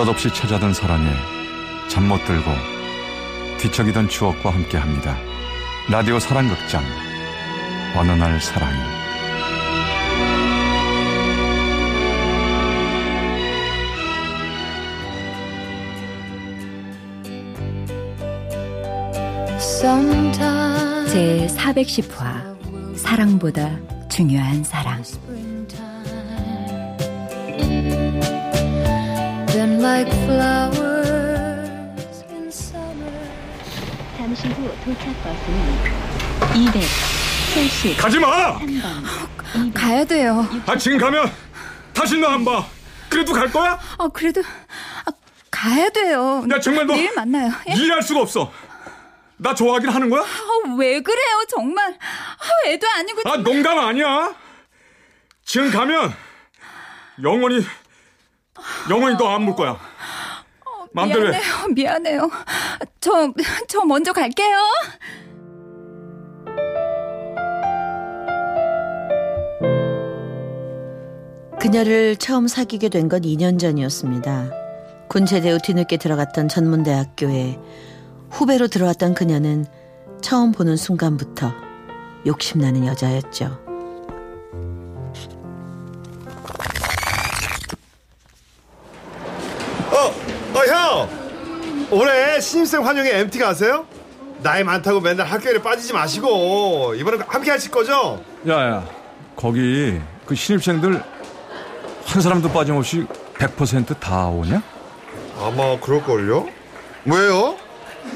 느닷없이 찾아든 사랑에 잠 못 들고 뒤척이던 추억과 함께 합니다. 라디오 사랑극장. 어느 날 사랑이 제 410화 사랑보다 중요한 사랑 잠시 후 도착 버스는 270 가지 마! 가야 돼요. 아, 지금 가면 다시 너안 봐. 그래도 갈 거야? 아 그래도 아, 가야 돼요. 야, 정말 너 내일 만나요. 예? 이해할 수가 없어. 나 좋아하긴 하는 거야? 아, 왜 그래요 정말? 아, 애도 아니고 아, 농담 아니야. 지금 가면 영원히 영원히 너 안 볼 거야. 마음대로 해. 미안해요 미안해요. 저 저 먼저 갈게요. 그녀를 처음 사귀게 된 건 2년 전이었습니다. 군 제대 후 뒤늦게 들어갔던 전문대학교에 후배로 들어왔던 그녀는 처음 보는 순간부터 욕심나는 여자였죠. 올해 신입생 환영회 MT 가세요? 나이 많다고 맨날 학교에 빠지지 마시고, 이번에 함께 하실 거죠? 야야 거기 그 신입생들 한 사람도 빠짐없이 100%다 오냐? 아마 그럴걸요? 왜요?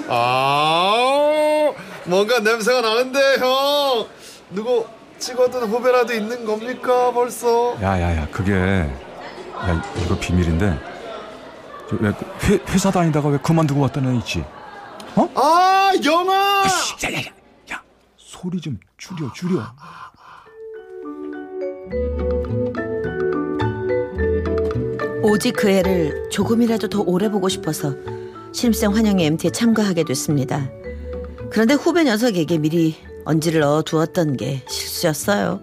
아, 뭔가 냄새가 나는데, 형! 누구 찍어둔 후배라도 있는 겁니까, 벌써? 야야야 그게 야 이거 비밀인데 저 왜, 그 회, 회사 다니다가 왜 그만두고 왔다는 애 있지? 아, 영아! 야야 야 야 소리 좀 줄여 줄여 오직 그 애를 조금이라도 더 오래 보고 싶어서 신입생 환영회 MT에 참가하게 됐습니다. 그런데 후배 녀석에게 미리 언지를 넣어 두었던 게 실수였어요.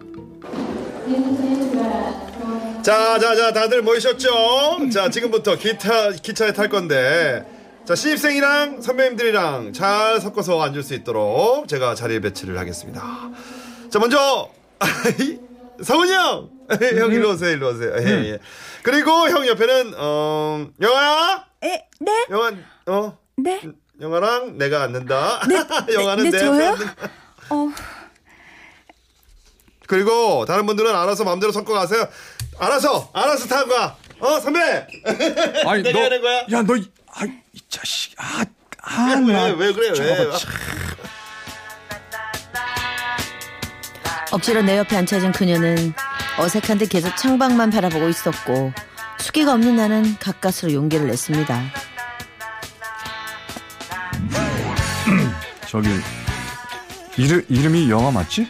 자, 자, 자, 다들 모이셨죠? 자, 지금부터 기타, 기차에 탈 건데, 자, 신입생이랑 선배님들이랑 잘 섞어서 앉을 수 있도록 제가 자리 배치를 하겠습니다. 자, 먼저, 성훈이 형! 형, 일로 오세요, 일로 오세요. 예, 예. 그리고 형 옆에는, 어, 영아야? 에, 네? 영아, 어? 네? 영아랑 내가 앉는다. 영아는 네, 내 저요? 옆에 앉는 어, 그리고 다른 분들은 알아서 마음대로 섞어 가세요. 알아서, 알아서 타고 가. 어, 선배! 아니 내가 하는 거야? 야너 이 자식 아, 아, 왜, 나왜 그래, 왜? 억지로 내 옆에 앉혀진 그녀는 어색한 듯 계속 창밖만 바라보고 있었고 수기가 없는 나는 가까스로 용기를 냈습니다. 저기 이름 이름이 영아 맞지?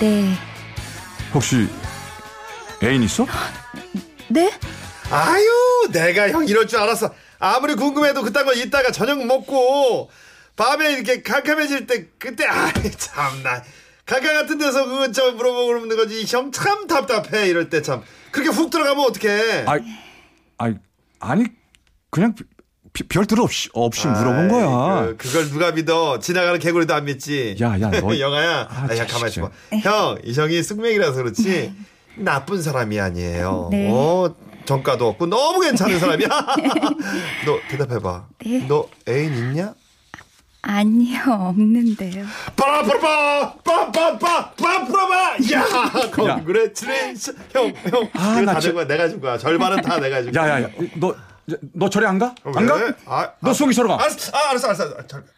네, 혹시 애인 있어? 네? 아유, 내가 형 이럴 줄 알았어. 아무리 궁금해도 그딴 거 이따가 저녁 먹고 밤에 이렇게 캄캄해질 때 그때 아이 참나. 강가 같은 데서 그거 저 물어보고 그러는 거지. 형 참 답답해. 이럴 때 참. 그렇게 훅 들어가면 어떡해? 아이 아이 아니 그냥 비- 별들 없이 없이 물어본 거야. 그, 그걸 누가 믿어? 지나가는 개구리도 안 믿지. 야, 야, 너- 영아야. 아, 아, 야 가만히 자식 있어봐. 형 이형이 숙명이라서 그렇지 나쁜 사람이 아니에요 네. 어 정가도 없고 너무 괜찮은 사람이야 너 대답해봐 네. 너 애인 있냐? 아니요, 없는데요. 빠라빠라 빠 빠빠 빠 빠빠빠 야 컨그레츄레이션 형 형 아, 이거 나다 진- 준 거야 내가 준 거야 절반은 다 내가 준 거야 야 야 야 너너 저리 안 가? 안 가? 왜? 아, 너 아, 속이 서로 가. 알았어 아, 알았어 알았어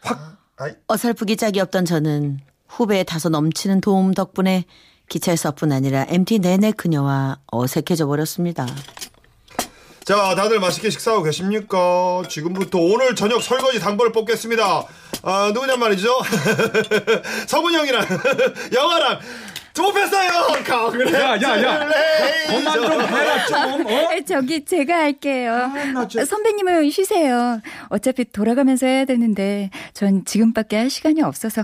아, 아이, 어설프기 짝이 없던 저는 후배의 다소 넘치는 도움 덕분에 기차에서뿐 아니라 MT 내내 그녀와 어색해져 버렸습니다. 자 다들 맛있게 식사하고 계십니까 지금부터 오늘 저녁 설거지 당번을 뽑겠습니다 아 누구냔 말이죠 성훈 형이랑 영아랑 뽑혔어요 그래 야, 야, 야. 그만 좀 해라 좀. 어? 에, 저기 제가 할게요. 선배님은 쉬세요. 어차피 돌아가면서 해야 되는데 전 지금밖에 할 시간이 없어서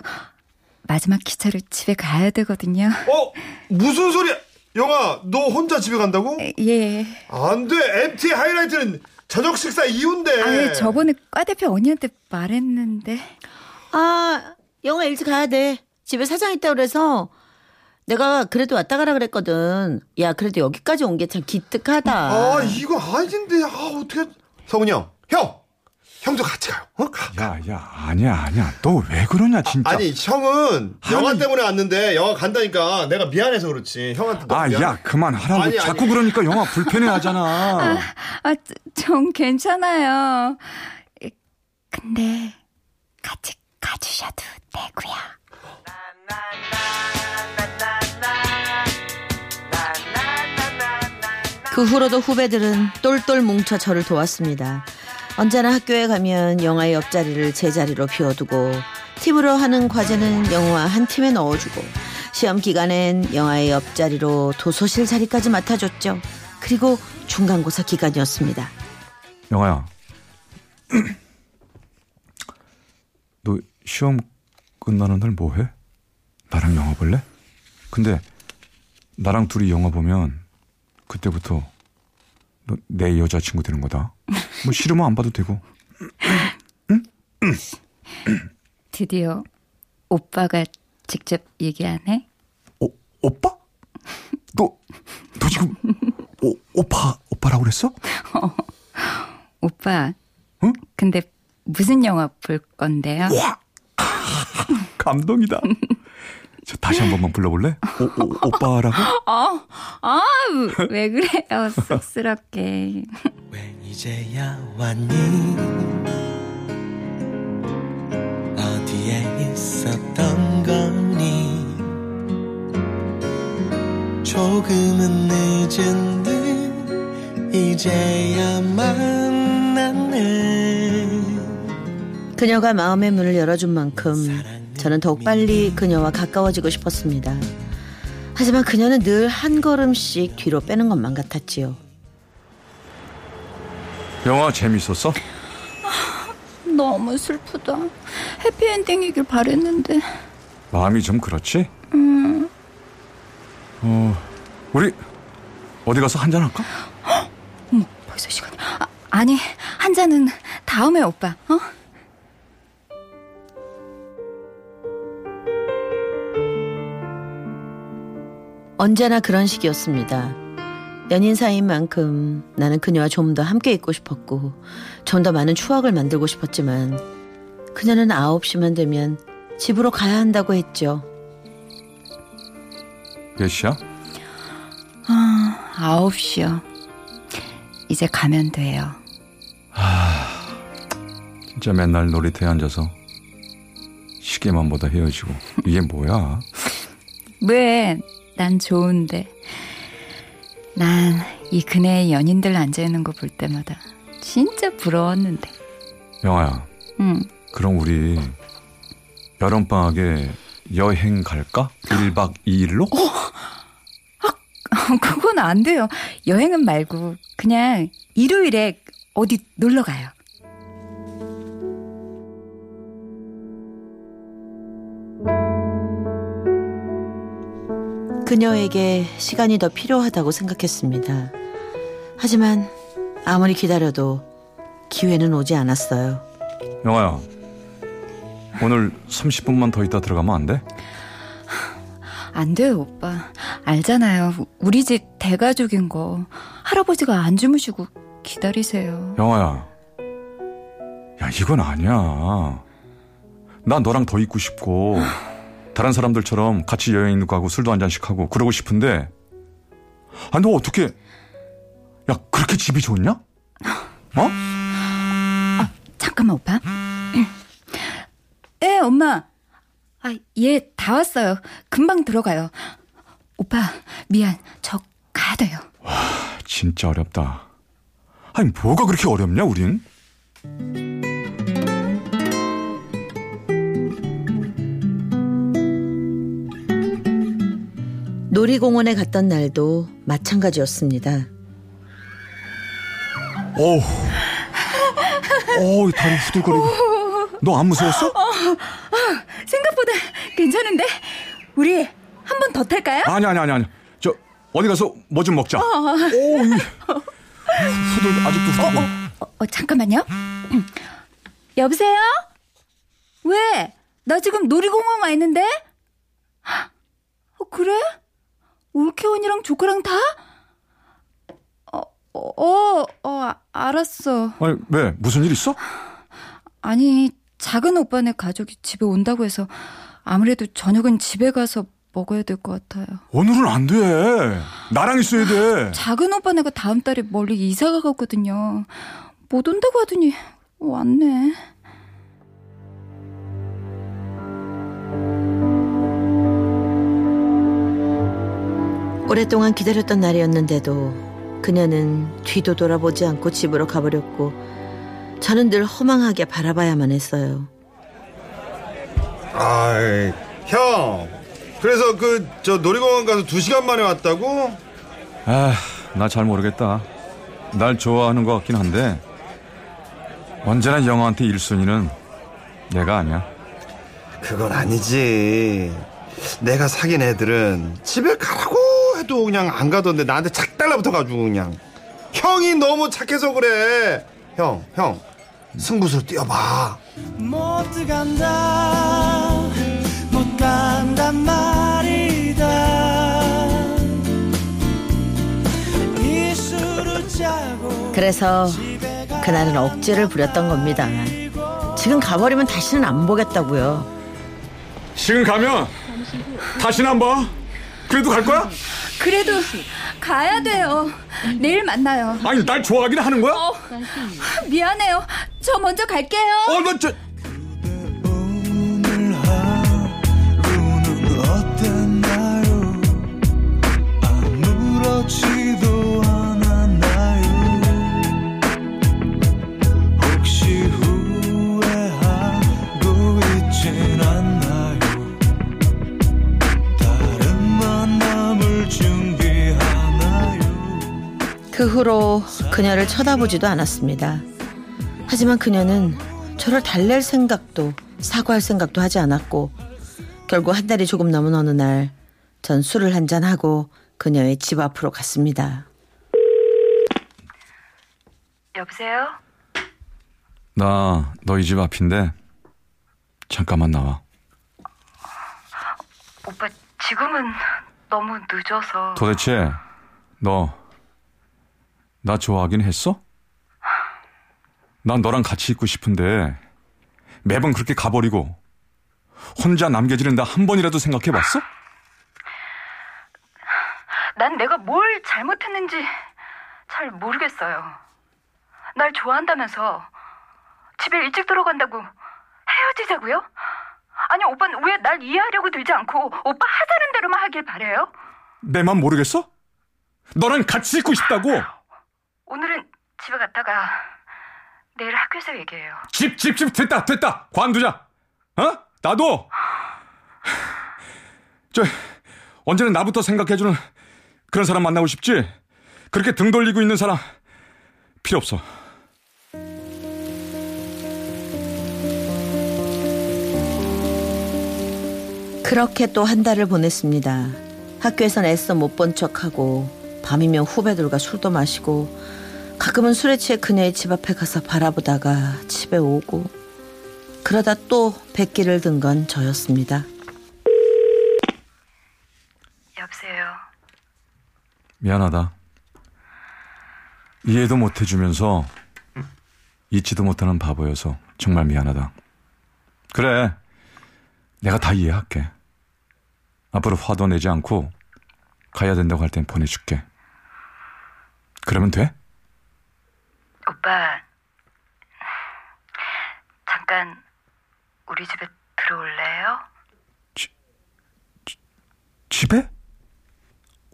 마지막 기차로 집에 가야 되거든요. 어 무슨 소리야 영아 너 혼자 집에 간다고? 예. 안 돼 MT 하이라이트는 저녁 식사 이유인데. 아, 저번에 과 대표 언니한테 말했는데. 아, 영화 일찍 가야 돼. 집에 사장 있다 그래서 내가 그래도 왔다 가라 그랬거든. 야, 그래도 여기까지 온 게 참 기특하다. 아, 이거 아닌데. 아, 어떻게. 성훈이 형. 형! 형도 같이 가요. 어? 가. 야, 야, 아니야, 아니야. 너 왜 그러냐, 진짜. 아 니, 형은 영화 아니. 때문에 왔는데 영화 간다니까 내가 미안해서 그렇지. 형한테 아, 미안. 야, 그만하라고. 아니, 아니. 자꾸 그러니까 영화 불편해 하잖아. 아, 전 괜찮아요. 근데 같이 가주셔도 되고요. 그 후로도 후배들은 똘똘 뭉쳐 저를 도왔습니다. 언제나 학교에 가면 영화의 옆자리를 제 자리로 비워두고 팀으로 하는 과제는 영화 한 팀에 넣어주고 시험 기간엔 영화의 옆자리로 도서실 자리까지 맡아줬죠. 그리고 중간고사 기간이었습니다. 영화야. 너 시험 끝나는 날 뭐 해? 나랑 영화 볼래? 근데 나랑 둘이 영화 보면 그때부터 너 내 여자친구 되는 거다. 뭐 싫으면 안 봐도 되고. 드디어 오빠가 직접 얘기하네. 오, 오빠? 너, 너 지금 오, 오빠, 오빠라고 그랬어? 오빠. 응? 근데 무슨 영화 볼 건데요? 와! 감동이다. 저 다시 한 번만 불러볼래? 오, 오, 오빠라고? 아, 아, 왜 그래요? 쑥스럽게. 왜 이제야 왔니 어디에 있었던 거니 조금은 늦은 듯 이제야 만났네 그녀가 마음의 문을 열어준 만큼 저는 더욱 빨리 그녀와 가까워지고 싶었습니다. 하지만 그녀는 늘 한 걸음씩 뒤로 빼는 것만 같았지요. 영화 재밌었어? 너무 슬프다. 해피엔딩이길 바랬는데. 마음이 좀 그렇지? 어, 우리 어디 가서 한잔 할까? 어머, 벌써 시간이. 아, 아니, 한 잔은 다음에 오빠, 어? 언제나 그런 식이었습니다. 연인 사이인 만큼 나는 그녀와 좀 더 함께 있고 싶었고 좀 더 많은 추억을 만들고 싶었지만 그녀는 9시만 되면 집으로 가야 한다고 했죠. 몇 시야? 아, 아홉 시요. 이제 가면 돼요. 진짜 맨날 놀이터에 앉아서 시계만 보다 헤어지고 이게 뭐야? 왜? 난 좋은데. 난이 그네의 연인들 앉아있는 거 볼 때마다 진짜 부러웠는데. 영화야 응. 그럼 우리 여름방학에 여행 갈까? 1박 2일로? 그건 안 돼요. 여행은 말고 그냥 일요일에 어디 놀러 가요. 그녀에게 시간이 더 필요하다고 생각했습니다. 하지만 아무리 기다려도 기회는 오지 않았어요. 영화야 오늘 30분만 더 있다 들어가면 안 돼? 안 돼요, 오빠. 알잖아요. 우리 집 대가족인 거. 할아버지가 안 주무시고 기다리세요. 영화야 야 이건 아니야 나 너랑 더 있고 싶고 다른 사람들처럼 같이 여행 가고 술도 한 잔씩 하고 그러고 싶은데 아너 어떻게 야 그렇게 집이 좋냐? 어? 잠깐만, 오빠. 예, 엄마. 아, 얘 다 왔어요. 금방 들어가요. 오빠, 미안. 저 가야 돼요. 진짜 어렵다. 아니 뭐가 그렇게 어렵냐 우린? 놀이공원에 갔던 날도 마찬가지였습니다. 어우 어우 다리 후들거리고 너 안 무서웠어? 생각보다 괜찮은데? 우리 한 번 더 탈까요? 아니 아니 아니 아니 저 어디 가서 뭐 좀 먹자. 오 이, 후들 아직도 후들거. 어, 어, 잠깐만요. 여보세요? 왜? 나 지금 놀이공원 와 있는데? 어, 그래? 올케원이랑 조카랑 다? 어, 어, 어, 알았어. 아니, 왜? 무슨 일 있어? 아니, 작은 오빠네 가족이 집에 온다고 해서 아무래도 저녁은 집에 가서 먹어야 될 것 같아요. 오늘은 안 돼. 나랑 있어야 돼. 작은 오빠네가 다음 달에 멀리 이사가 가거든요. 못 온다고 하더니 왔네. 오랫동안 기다렸던 날이었는데도 그녀는 뒤도 돌아보지 않고 집으로 가버렸고 저는 늘 허망하게 바라봐야만 했어요. 아이, 형. 그래서 그 저 놀이공원 가서 두 시간 만에 왔다고? 아, 나 잘 모르겠다. 날 좋아하는 것 같긴 한데 언제나 영화한테 1순위는 내가 아니야. 그건 아니지. 내가 사귄 애들은 집에 가라고 해도 그냥 안 가던데 나한테 착 달라붙어가지고 그냥. 형이 너무 착해서 그래. 형, 형. 승부수로 뛰어봐. 못 간다 못 간단 말이다 이수를 짜고 그래서 그날은 억지를 부렸던 겁니다. 지금 가버리면 다시는 안 보겠다고요. 지금 가면 다시는 안 봐. 그래도 갈 거야? 그래도 가야 돼요. 내일 만나요. 아니 날 좋아하긴 하는 거야? 어, 미안해요. 저 먼저 갈게요. 너 저. 그 후로 그녀를 쳐다보지도 않았습니다. 하지만 그녀는 저를 달랠 생각도 사과할 생각도 하지 않았고 결국 한 달이 조금 넘은 어느 날 전 술을 한 잔 하고 그녀의 집 앞으로 갔습니다. 여보세요? 나 너희 집 앞인데 잠깐만 나와. 오빠 지금은 너무 늦어서 도대체 너 나 좋아하긴 했어? 난 너랑 같이 있고 싶은데 매번 그렇게 가버리고 혼자 남겨지는 나 한 번이라도 생각해봤어? 난 내가 뭘 잘못했는지 잘 모르겠어요. 날 좋아한다면서 집에 일찍 들어간다고 헤어지자고요? 아니 오빠는 왜 날 이해하려고 들지 않고 오빠 하자는 대로만 하길 바래요? 내 맘 모르겠어? 너랑 같이 있고 싶다고. 오늘은 집에 갔다가 내일 학교에서 얘기해요. 집, 집, 집 됐다, 됐다. 관두자. 어? 나도. 저 언제는 나부터 생각해주는 그런 사람 만나고 싶지. 그렇게 등 돌리고 있는 사람 필요 없어. 그렇게 또 한 달을 보냈습니다. 학교에선 애써 못 본 척하고 밤이면 후배들과 술도 마시고 가끔은 술에 취해 그녀의 집 앞에 가서 바라보다가 집에 오고 그러다 또 백기를 든 건 저였습니다. 여보세요. 미안하다. 이해도 못 해주면서 잊지도 못하는 바보여서 정말 미안하다. 그래. 내가 다 이해할게. 앞으로 화도 내지 않고 가야 된다고 할 땐 보내줄게. 그러면 돼? 오빠 잠깐 우리 집에 들어올래요? 집에?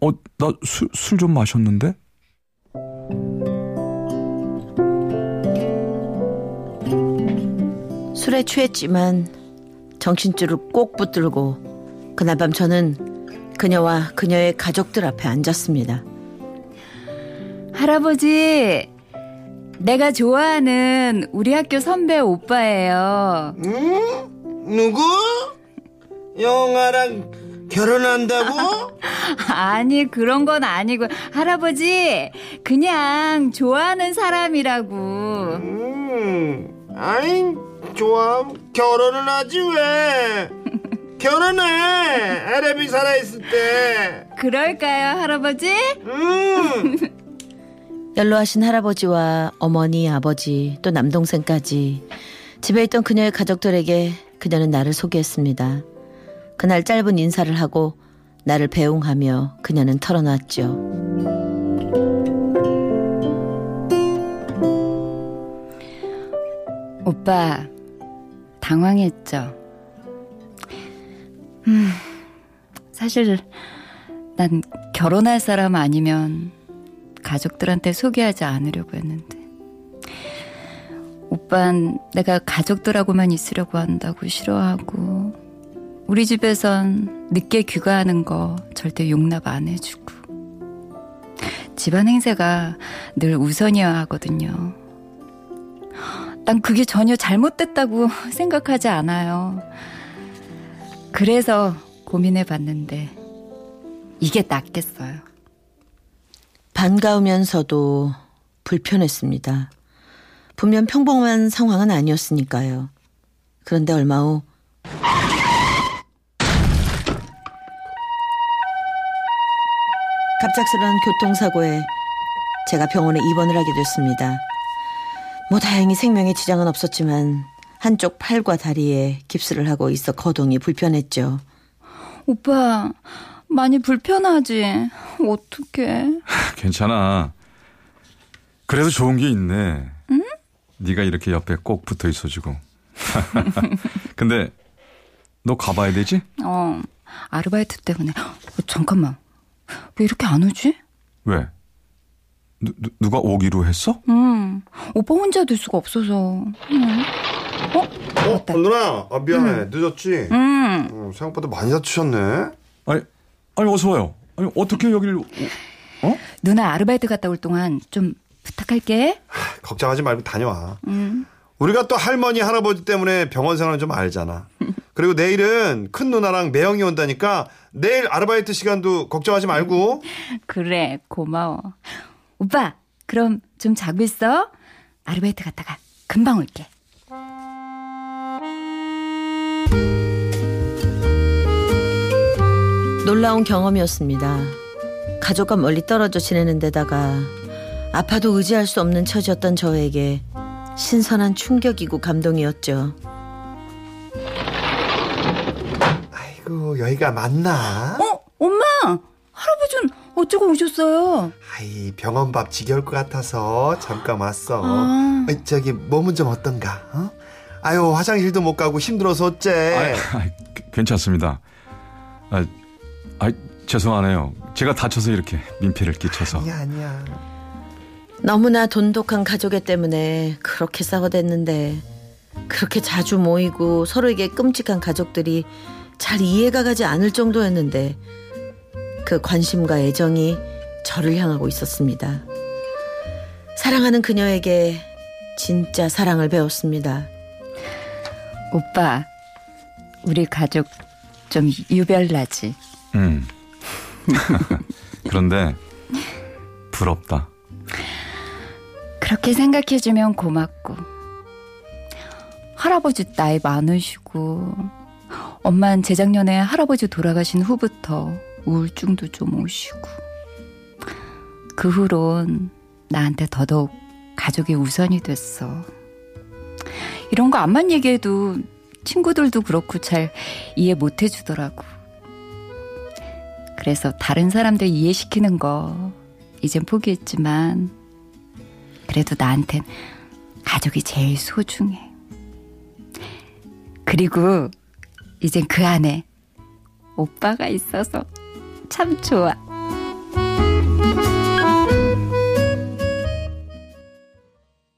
어, 나 술, 술 좀 마셨는데? 술에 취했지만 정신줄을 꼭 붙들고 그날 밤 저는 그녀와 그녀의 가족들 앞에 앉았습니다. 할아버지, 내가 좋아하는 우리 학교 선배 오빠예요. 누구? 영아랑 결혼한다고? 아니, 그런 건 아니고. 할아버지, 그냥 좋아하는 사람이라고. 음, 아이, 좋아. 결혼은 하지 왜? 결혼해. 에레비 살아있을 때. 그럴까요, 할아버지? 음. 연로하신 할아버지와 어머니, 아버지, 또 남동생까지 집에 있던 그녀의 가족들에게 그녀는 나를 소개했습니다. 그날 짧은 인사를 하고 나를 배웅하며 그녀는 털어놨죠. 오빠, 당황했죠? 음, 사실, 난 결혼할 사람 아니면 가족들한테 소개하지 않으려고 했는데. 오빤 내가 가족들하고만 있으려고 한다고 싫어하고, 우리 집에선 늦게 귀가하는 거 절대 용납 안 해주고, 집안 행세가 늘 우선이어야 하거든요. 난 그게 전혀 잘못됐다고 생각하지 않아요. 그래서 고민해 봤는데 이게 낫겠어요. 반가우면서도 불편했습니다. 분명 평범한 상황은 아니었으니까요. 그런데 얼마 후 갑작스러운 교통사고에 제가 병원에 입원을 하게 됐습니다. 뭐 다행히 생명에 지장은 없었지만 한쪽 팔과 다리에 깁스를 하고 있어 거동이 불편했죠. 오빠 많이 불편하지? 어떡해? 괜찮아. 그래도 좋은 게 있네. 네가 이렇게 옆에 꼭 붙어 있어주고. 근데 너 가봐야 되지? 어 아르바이트 때문에 어, 잠깐만 왜 이렇게 안 오지? 왜? 누, 누, 누가 오기로 했어? 음 오빠 혼자 될 수가 없어서 음. 어, 누나. 아, 미안해. 늦었지? 음. 어, 생각보다 많이 다치셨네. 아니, 아니 어서 와요. 아니 어떻게 여기를? 오- 누나 아르바이트 갔다 올 동안 좀 부탁할게 걱정하지 말고 다녀와. 음. 우리가 또 할머니, 할아버지 때문에 병원 생활 좀 알잖아. 그리고 내일은 큰 누나랑 매형이 온다니까 내일 아르바이트 시간도 걱정하지 말고. 그래 고마워 오빠 그럼 좀 자고 있어 아르바이트 갔다가 금방 올게 놀라운 경험이었습니다. 가족과 멀리 떨어져 지내는 데다가 아파도 의지할 수 없는 처지였던 저에게 신선한 충격이고 감동이었죠. 아이고, 여기가 맞나? 어 엄마 할아버지는 어쩌고 오셨어요 아이, 병원 밥 지겨울 것 같아서 잠깐 왔어. 아. 어이, 저기, 몸은 좀 어떤가? 어? 아유, 화장실도 못 가고 힘들어서 어째. 아, 아, 괜찮습니다. 아, 아, 죄송하네요. 제가 다쳐서 이렇게 민폐를 끼쳐서. 아니야, 아니야. 너무나 돈독한 가족애 때문에 그렇게 싸워댔는데 그렇게 자주 모이고 서로에게 끔찍한 가족들이 잘 이해가 가지 않을 정도였는데 그 관심과 애정이 저를 향하고 있었습니다. 사랑하는 그녀에게 진짜 사랑을 배웠습니다. 오빠 우리 가족 좀 유별나지 음. 그런데 부럽다. 그렇게 생각해주면 고맙고 할아버지 나이 많으시고 엄만 재작년에 할아버지 돌아가신 후부터 우울증도 좀 오시고 그 후론 나한테 더더욱 가족이 우선이 됐어 이런 거 암만 얘기해도 친구들도 그렇고 잘 이해 못 해주더라고 그래서 다른 사람들 이해시키는 거 이젠 포기했지만 그래도 나한텐 가족이 제일 소중해. 그리고 이젠 그 안에 오빠가 있어서 참 좋아.